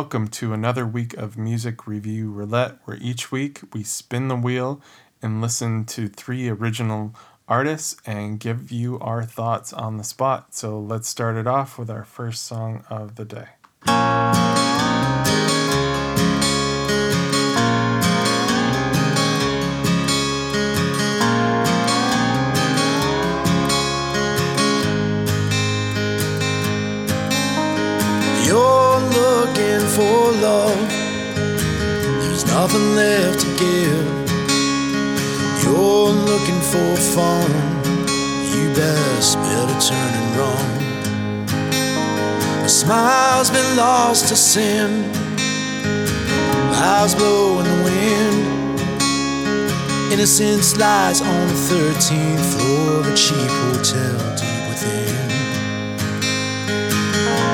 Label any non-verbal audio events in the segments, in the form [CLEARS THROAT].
welcome to another week of Music Review Roulette, where each week we spin the wheel and listen to three original artists and give you our thoughts on the spot. So let's start it off with our first song of the day. For love, there's nothing left to give. You're looking for fun, you best better turn and run. A smile's been lost to sin, clouds blow in the wind. Innocence lies on the 13th floor of a cheap hotel deep within.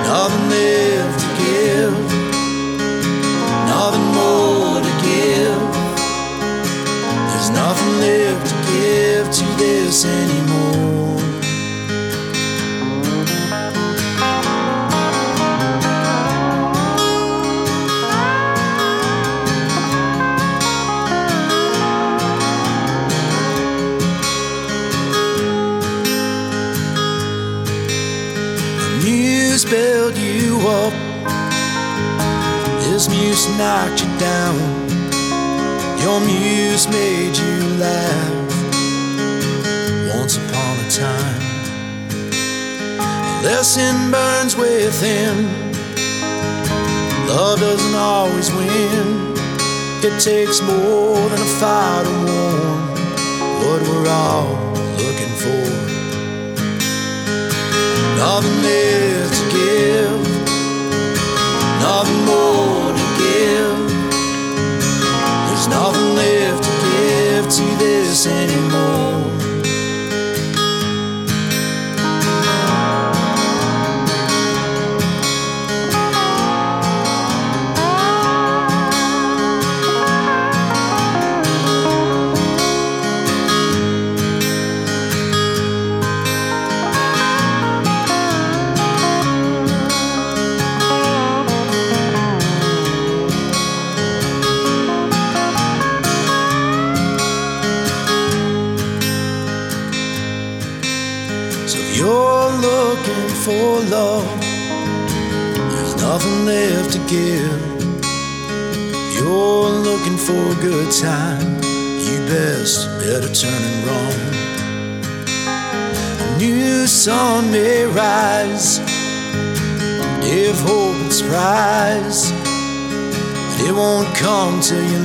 Nothing left to give, nothing to give. There's nothing left to give to this anymore. Built you up. This muse knocked you down. Your muse made you laugh. Once upon a time, a lesson burns within. Love doesn't always win. It takes more than a fire to warm what we're all looking for. Nothing left to give, nothing more give. There's nothing left to give to this anymore. Come till you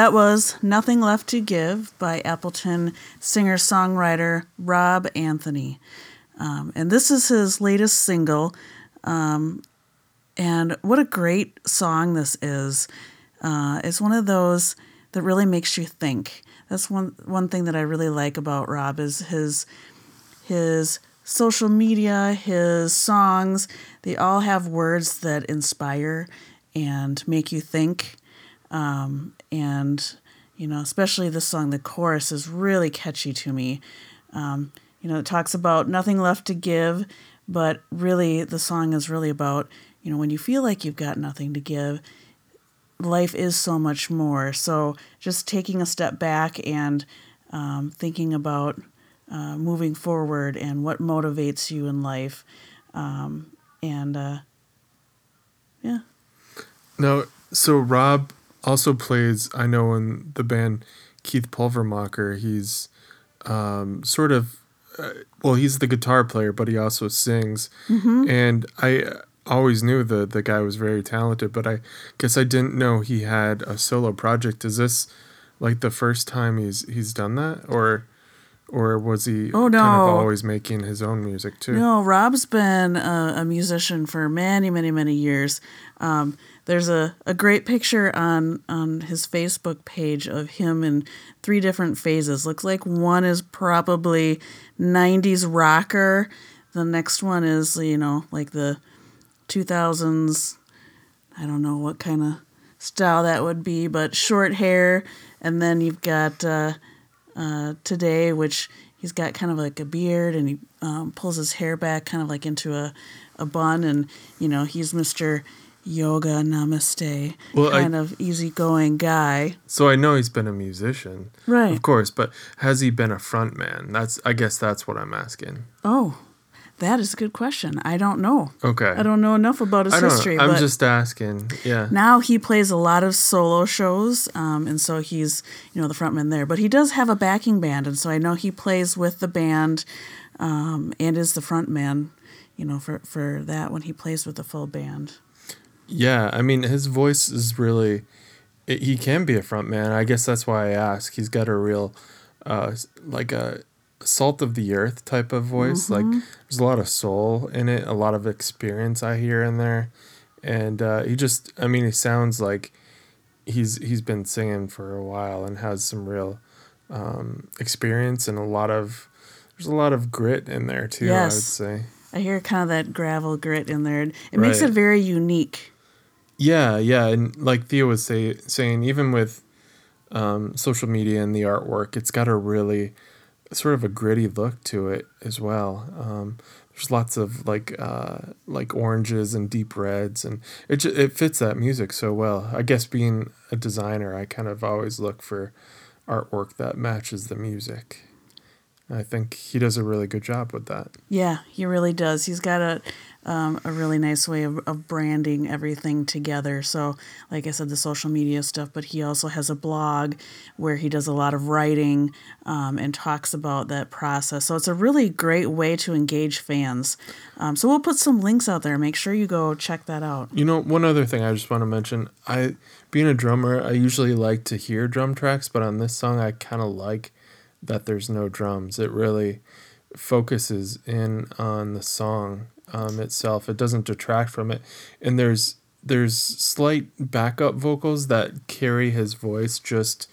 that was Nothing Left to Give by Appleton singer songwriter Rob Anthony. Um, and this is his latest single. Um, and what a great song this is. Uh, it's one of those that really makes you think. That's one one thing that I really like about Rob is his his social media, his songs, they all have words that inspire and make you think. Um, and, you know, especially the song, the chorus is really catchy to me. Um, you know, it talks about nothing left to give, but really the song is really about, you know, when you feel like you've got nothing to give, life is so much more. So just taking a step back and um, thinking about uh, moving forward and what motivates you in life. Um, and uh, yeah. No, so Rob also plays, I know in the band Keith Pulvermacher, he's um, sort of, uh, well, he's the guitar player, but he also sings. And I always knew the, the guy was very talented, but I guess I didn't know he had a solo project. Is this like the first time he's he's done that? Or or was he Oh, kind of always making his own music too? No, Rob's been a, a musician for many, many, many years. Um, there's a, a great picture on on his Facebook page of him in three different phases. Looks like one is probably '90s rocker. The next one is you know like the 2000s. I don't know what kind of style that would be, but short hair. And then you've got uh, uh, today, which he's got kind of like a beard and he um, pulls his hair back kind of like into a, a bun. And, you know, he's Mr. Yoga Namaste, Well, I- kind of easygoing guy. So I know he's been a musician, Right. Of course, but has he been a front man? That's I guess that's what I'm asking. Oh, that is a good question. I don't know. Okay, I don't know enough about his I history, know. I'm just asking. Yeah. now he plays a lot of solo shows, um, and so he's you know the frontman there. But he does have a backing band, and so I know he plays with the band um, and is the frontman. You know, for for that when he plays with the full band. Yeah, I mean his voice is really it, he can be a front man. I guess that's why I ask. He's got a real uh like a salt of the earth type of voice. Like there's a lot of soul in it, a lot of experience I hear in there. And uh he just I mean he sounds like he's he's been singing for a while and has some real um experience and a lot of there's a lot of grit in there too, yes. I would say. I hear kind of that gravel grit in there. It makes it very unique. Yeah, yeah, and like Thea was say, saying, even with um, social media and the artwork, it's got a really sort of a gritty look to it as well. Um, there's lots of like uh, like oranges and deep reds, and it it fits that music so well. I guess being a designer, I kind of always look for artwork that matches the music. I think he does a really good job with that. Yeah, he really does. He's got a um, a really nice way of, of branding everything together. So, like I said, the social media stuff, but he also has a blog where he does a lot of writing um, and talks about that process. So, it's a really great way to engage fans. Um, so, we'll put some links out there. Make sure you go check that out. You know, one other thing I just want to mention. I being a drummer, I usually like to hear drum tracks, but on this song I kind of like that there's no drums. It really focuses in on the song um, itself. It doesn't detract from it. And there's there's slight backup vocals that carry his voice just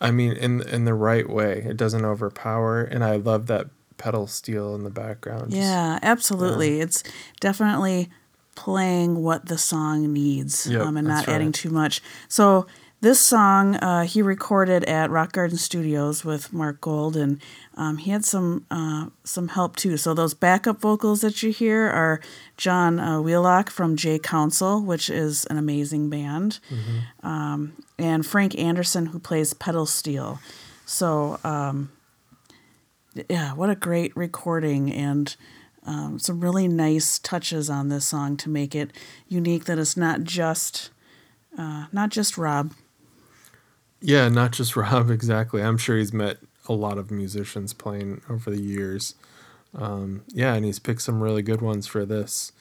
I mean in in the right way. It doesn't overpower and I love that pedal steel in the background. Just- Yeah, absolutely. It's definitely playing what the song needs Yep, um, and not adding right. too much. So this song uh, he recorded at Rock Garden Studios with Mark Gold, and um, he had some uh, some help too. So those backup vocals that you hear are John uh, Wheelock from J Council, which is an amazing band, um, and Frank Anderson who plays pedal steel. So um, yeah, what a great recording and um, some really nice touches on this song to make it unique. That it's not just uh, not just Rob. Yeah, not just [LAUGHS] Rob, exactly. I'm sure he's met a lot of musicians playing over the years. Um, yeah, and he's picked some really good ones for this.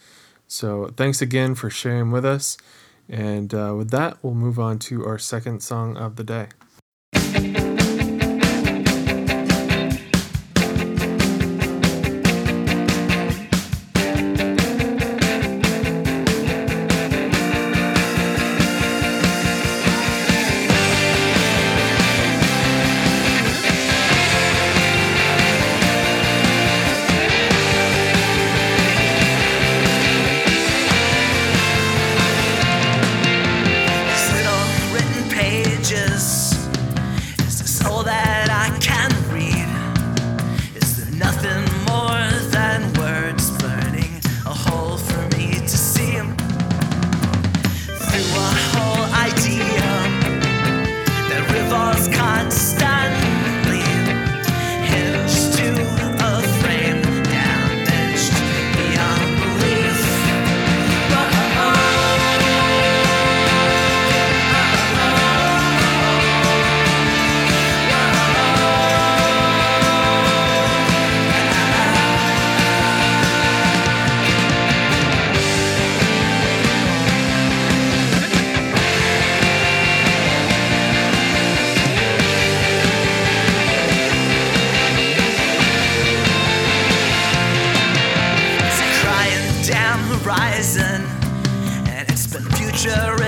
So thanks again for sharing with us. And uh, with that, we'll move on to our second song of the day. and it's been future.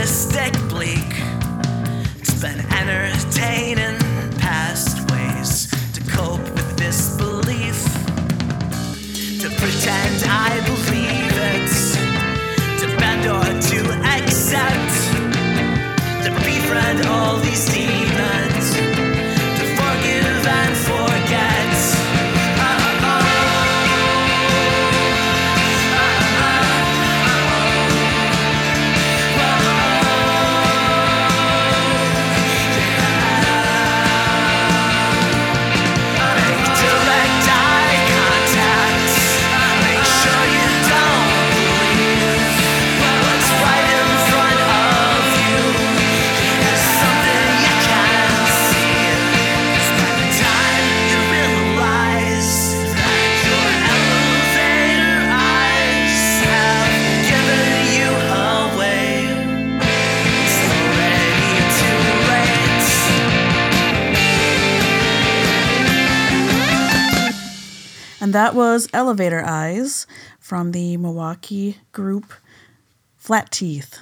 That was Elevator Eyes from the Milwaukee group Flat Teeth.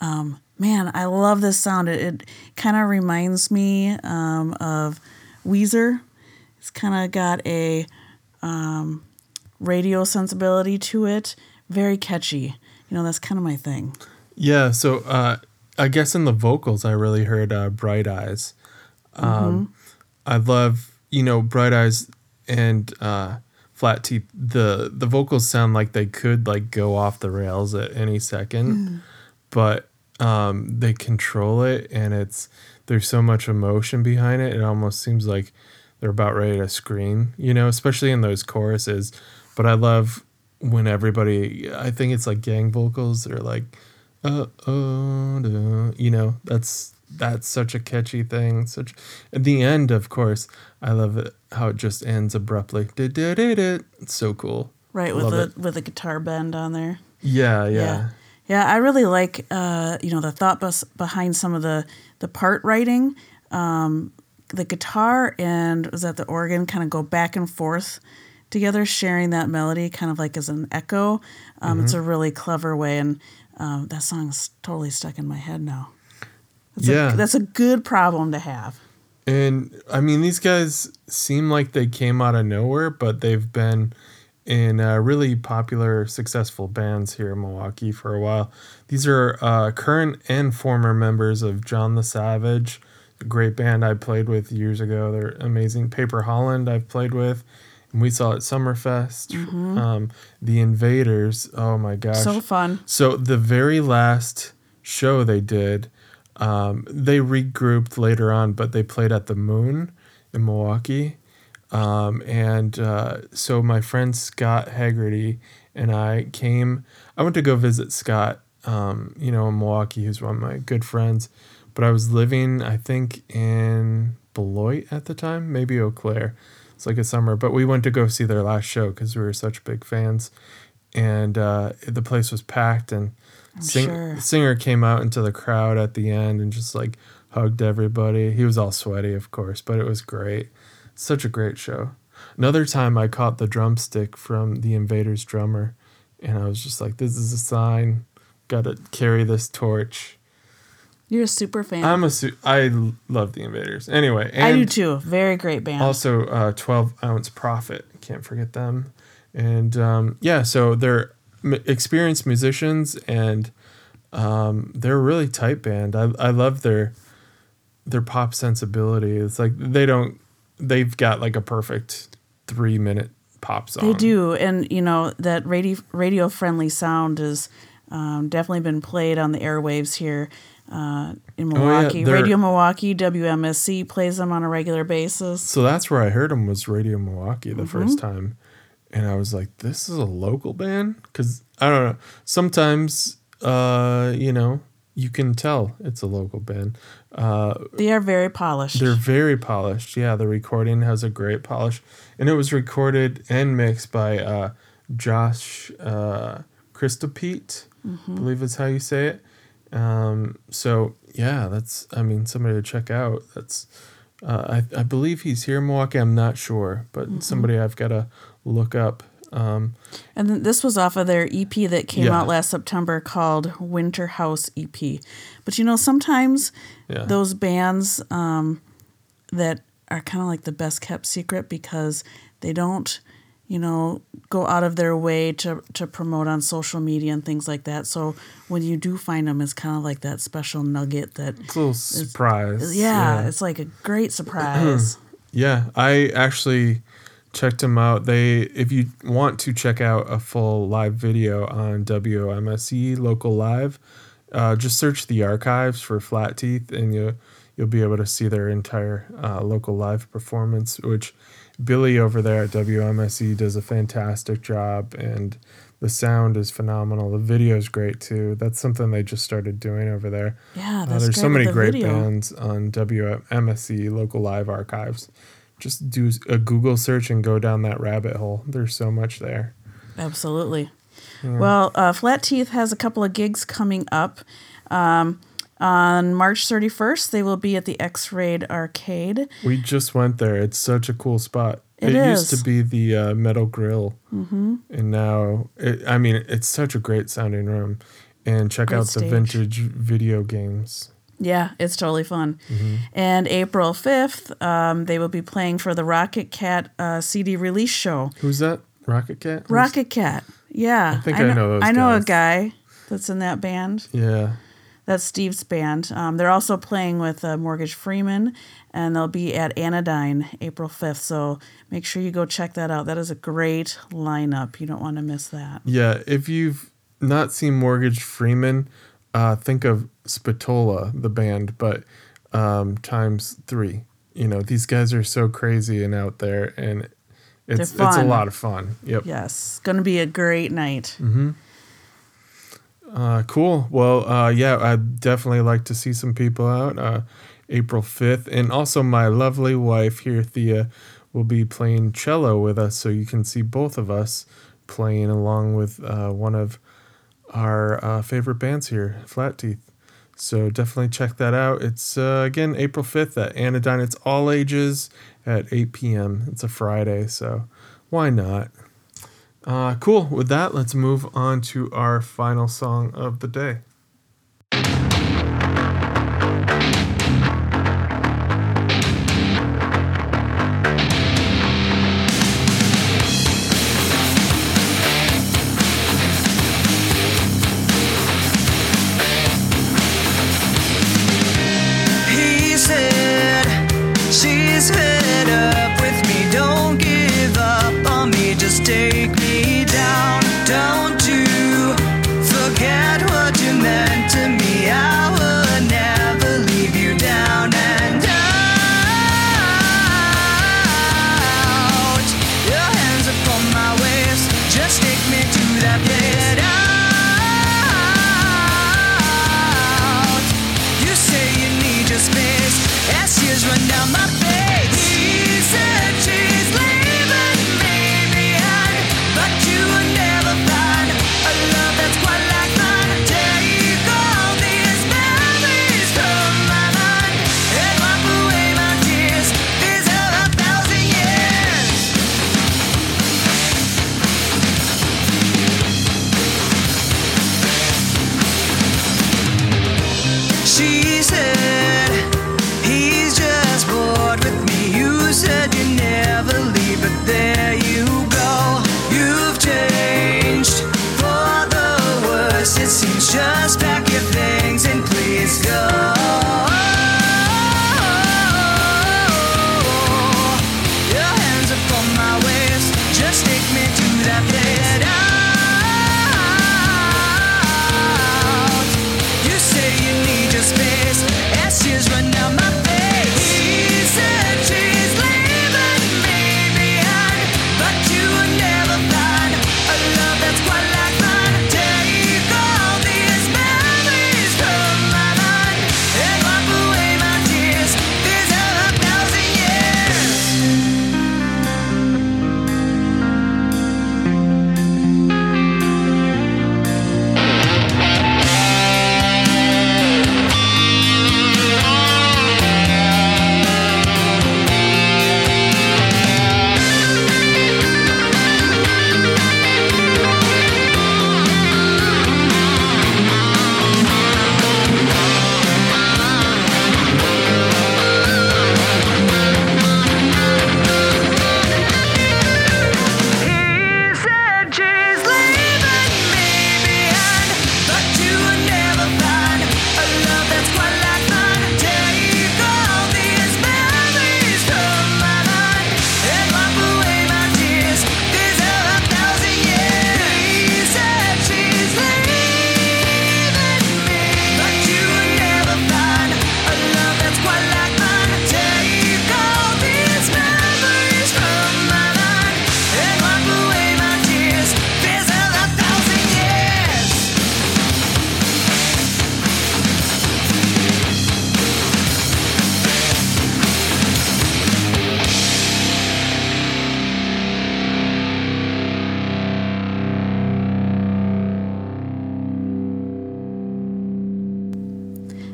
Um, man, I love this sound. It, it kind of reminds me um, of Weezer. It's kind of got a um, radio sensibility to it. Very catchy. You know, that's kind of my thing. Yeah, so uh, I guess in the vocals, I really heard uh, Bright Eyes. Um, I love, you know, Bright Eyes and uh, Flat Teeth. The the vocals sound like they could like go off the rails at any second, but um, they control it, and it's there's so much emotion behind it. It almost seems like they're about ready to scream, you know, especially in those choruses. But I love when everybody. I think it's like gang vocals. They're like uh oh, you know, that's that's such a catchy thing. Such at the end, of course, I love it how it just ends abruptly. It's so cool. Right, with the it. with a guitar bend on there. Yeah, yeah, Yeah. Yeah, I really like uh, you know the thought bus behind some of the the part writing. Um, the guitar and was that the organ kind of go back and forth together, sharing that melody, kind of like as an echo. Um, It's Mm-hmm. a really clever way, and um, that song's totally stuck in my head now. That's Yeah. a, that's a good problem to have. And I mean, these guys seem like they came out of nowhere, but they've been in uh, really popular, successful bands here in Milwaukee for a while. These are uh, current and former members of John the Savage, a great band I played with years ago. They're amazing. Paper Holland, I've played with. And we saw at Summerfest. Um, the Invaders, oh my gosh. So fun. So the very last show they did, um, they regrouped later on, but they played at the Moon in Milwaukee. Um, and uh, so my friend Scott Haggerty and I came. I went to go visit Scott, um, you know, in Milwaukee, who's one of my good friends. But I was living, I think, in Beloit at the time, maybe Eau Claire. It's like a summer. But we went to go see their last show because we were such big fans. And uh, the place was packed, and sing- sure. singer came out into the crowd at the end and just like hugged everybody. He was all sweaty, of course, but it was great. Such a great show. Another time I caught the drumstick from the Invaders drummer, and I was just like, this is a sign. Got to carry this torch. You're a super fan. I'm a su- I love the Invaders. Anyway, and I do too. Very great band. also uh, 12 ounce profit can't forget them and um, yeah so they're m- experienced musicians and um, they're a really tight band I, I love their their pop sensibility it's like they don't they've got like a perfect three minute pop song They do, and you know that radio radio friendly sound has um, definitely been played on the airwaves here uh, in Oh, yeah, Milwaukee. radio Milwaukee, WMSE plays them on a regular basis. so that's where i heard them was radio milwaukee the first Mm-hmm. time and i was like this is a local band because i don't know sometimes uh you know you can tell it's a local band uh They are very polished. They're very polished. Yeah, the recording has a great polish, and it was recorded and mixed by uh, Josh uh, Christopete, I believe is how you say it. Um, so yeah, that's I mean somebody to check out. That's uh, I I believe he's here in Milwaukee. I'm not sure, but somebody I've got to look up. Um, And then this was off of their EP that came Yeah. out last September called Winter House EP. But you know, sometimes Yeah. those bands um, that are kind of like the best kept secret because they don't, you know, go out of their way to, to promote on social media and things like that. So when you do find them, it's kind of like that special nugget that, it's a little surprise. yeah, it's like a great surprise. [CLEARS THROAT] Yeah, I actually checked them out. They, if you want to check out a full live video on WMSE Local Live, uh, just search the archives for Flat Teeth, and you you'll be able to see their entire uh, local live performance. Which Billy over there at WMSE does a fantastic job, and the sound is phenomenal. The video is great too. That's something they just started doing over there. Yeah, Uh, there's so many the great video. bands on WMSE Local Live Archives. Just do a Google search and go down that rabbit hole. There's so much there. Absolutely. Well, uh, Flat Teeth has a couple of gigs coming up. Um, on March 31st, they will be at the X-Ray Arcade. We just went there. It's such a cool spot. It used to be the uh, metal grill, mm-hmm. and now it, I mean it's such a great sounding room. And check Great out the stage. vintage video games. Yeah, it's totally fun. Mm-hmm. And April 5th, um, they will be playing for the Rocket Cat uh, CD release show. Who's that? Rocket Cat. Who's- Rocket Cat. Yeah. I think I know those I know a guy that's in that band. Yeah. That's Steve's band. Um, they're also playing with uh, Mortgage Freeman, and they'll be at Anodyne April 5th. So make sure you go check that out. That is a great lineup. You don't want to miss that. Yeah, if you've not seen Mortgage Freeman, uh, think of Spatola, the band, but um, times three. You know, these guys are so crazy and out there, and it's it's a lot of fun. Yep. Yes, going to be a great night. Mm Uh, cool. Well, uh, yeah, I'd definitely like to see some people out. Uh, April 5th. And also, my lovely wife here, Thea, will be playing cello with us. So you can see both of us playing along with uh, one of our uh, favorite bands here, Flat Teeth. So definitely check that out. It's, uh, again, April 5th at Anodyne. It's all ages at 8 p.m. It's a Friday. So why not? Uh, cool. With that, let's move on to our final song of the day.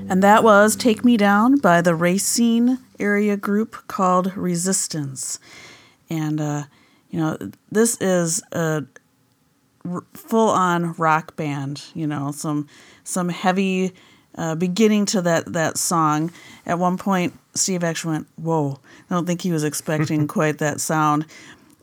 And that was Take Me Down by the Racine area group called Resistance. and uh, you know this is a r- full-on rock band. You know, some some heavy uh, beginning to that that song. At one point, Steve actually went, "Whoa!" I don't think he was expecting [LAUGHS] quite that sound.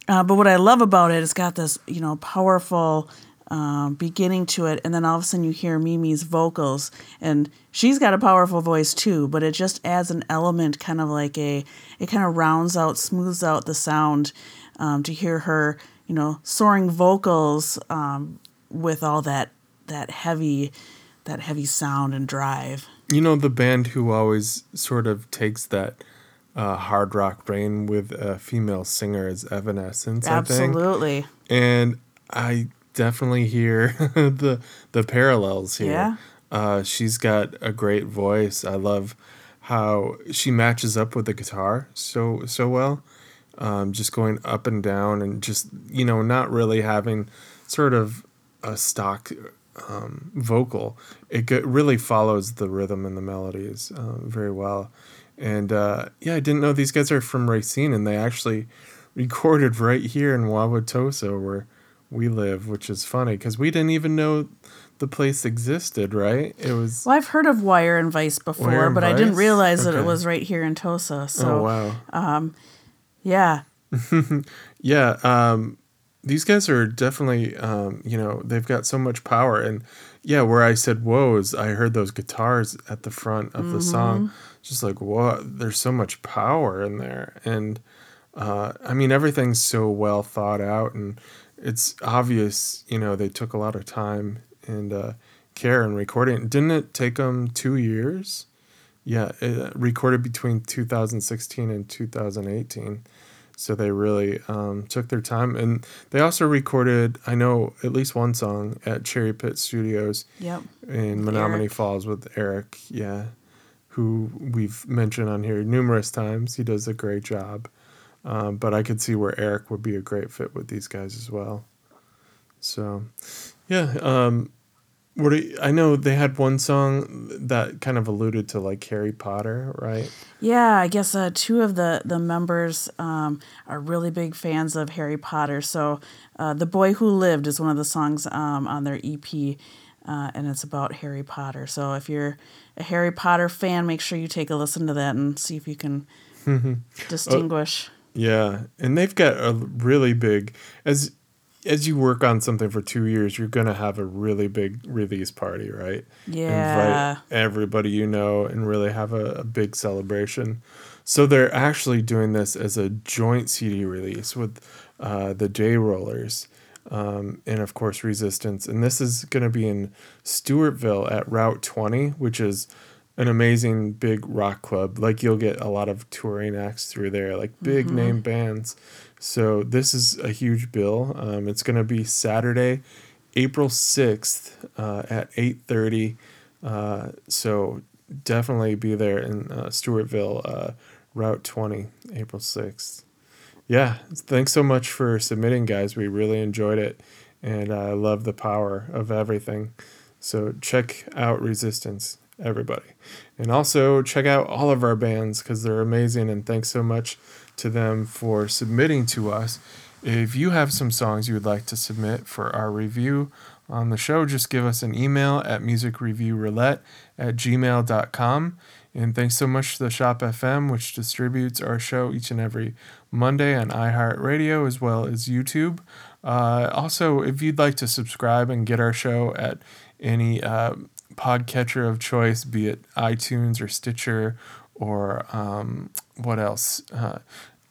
Uh, but what I love about it, it's got this you know powerful um, beginning to it, and then all of a sudden you hear Mimi's vocals, and she's got a powerful voice too. But it just adds an element, kind of like a, it kind of rounds out, smooths out the sound um, to hear her, you know, soaring vocals um, with all that that heavy, that heavy sound and drive. You know the band who always sort of takes that uh, hard rock brain with a female singer is Evanescence. Absolutely. I think. And I definitely hear [LAUGHS] the the parallels here. Yeah. Uh, she's got a great voice. I love how she matches up with the guitar so so well. Um, just going up and down and just you know not really having sort of a stock um, vocal. It go- really follows the rhythm and the melodies uh, very well. And uh, yeah, I didn't know these guys are from Racine, and they actually [LAUGHS] recorded right here in Wauwatosa, where we live, which is funny because we didn't even know the place existed. Right? It was. Well, I've heard of Wire and Vice before, Wire but I didn't Vice? realize that it was right here in Tosa. So, oh wow! yeah, [LAUGHS] Yeah, um, these guys are definitely, um, you know, they've got so much power. And yeah, where I said "whoa" is I heard those guitars at the front of the song, just like whoa, There's so much power in there, and uh, I mean everything's so well thought out, and it's obvious. You know, they took a lot of time and uh, care in recording. Didn't it take them two years? Yeah, it recorded between 2016 and 2018. So they really um, took their time. And they also recorded, I know, at least one song at Cherry Pit Studios yep. in Menomonee Eric. Falls with Eric. Yeah. Who we've mentioned on here numerous times. He does a great job. Um, but I could see where Eric would be a great fit with these guys as well. So, yeah. Um, what do you- I know they had one song that kind of alluded to like Harry Potter, right? Yeah, I guess uh, two of the the members um, are really big fans of Harry Potter. So, uh, "The Boy Who Lived" is one of the songs um, on their EP, uh, and it's about Harry Potter. So, if you're a Harry Potter fan, make sure you take a listen to that and see if you can distinguish. Yeah, and they've got a really big as as you work on something for two years, you're gonna have a really big release party, right? Yeah. Invite everybody you know and really have a, a big celebration. So they're actually doing this as a joint CD release with uh, the J Rollers. Um, and of course Resistance, and this is going to be in Sturtevant at Route 20, which is an amazing big rock club. Like you'll get a lot of touring acts through there, like big name bands. So this is a huge bill. Um, it's going to be Saturday, April sixth uh, at eight thirty. Uh, so definitely be there in uh, Sturtevant, uh, Route twenty, April sixth. Yeah, thanks so much for submitting, guys. We really enjoyed it, and I love the power of everything. So check out Resistance, everybody. And also check out all of our bands because they're amazing. And thanks so much to them for submitting to us. If you have some songs you would like to submit for our review on the show, just give us an email at musicreviewroulette at gmail.com. And thanks so much to the Shop FM, which distributes our show each and every Monday on iHeartRadio as well as YouTube. Uh, also, if you'd like to subscribe and get our show at any uh, podcatcher of choice, be it iTunes or Stitcher or um, what else? Uh,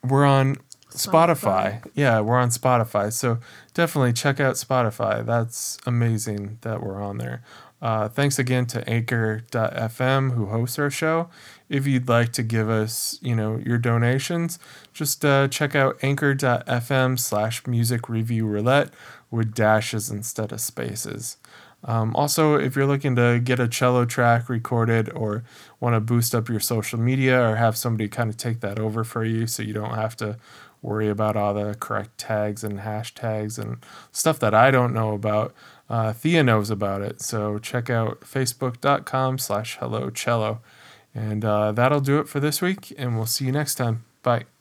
we're on Spotify. Yeah, we're on Spotify. So definitely check out Spotify. That's amazing that we're on there. Uh, thanks again to Anchor.fm who hosts our show. If you'd like to give us, you know, your donations, just uh, check out Anchor.fm slash Music Review Roulette with dashes instead of spaces. Um, also, if you're looking to get a cello track recorded or want to boost up your social media or have somebody kind of take that over for you so you don't have to worry about all the correct tags and hashtags and stuff that I don't know about, uh, Thea knows about it. So check out facebook.com slash hello cello. And uh, that'll do it for this week, and we'll see you next time. Bye.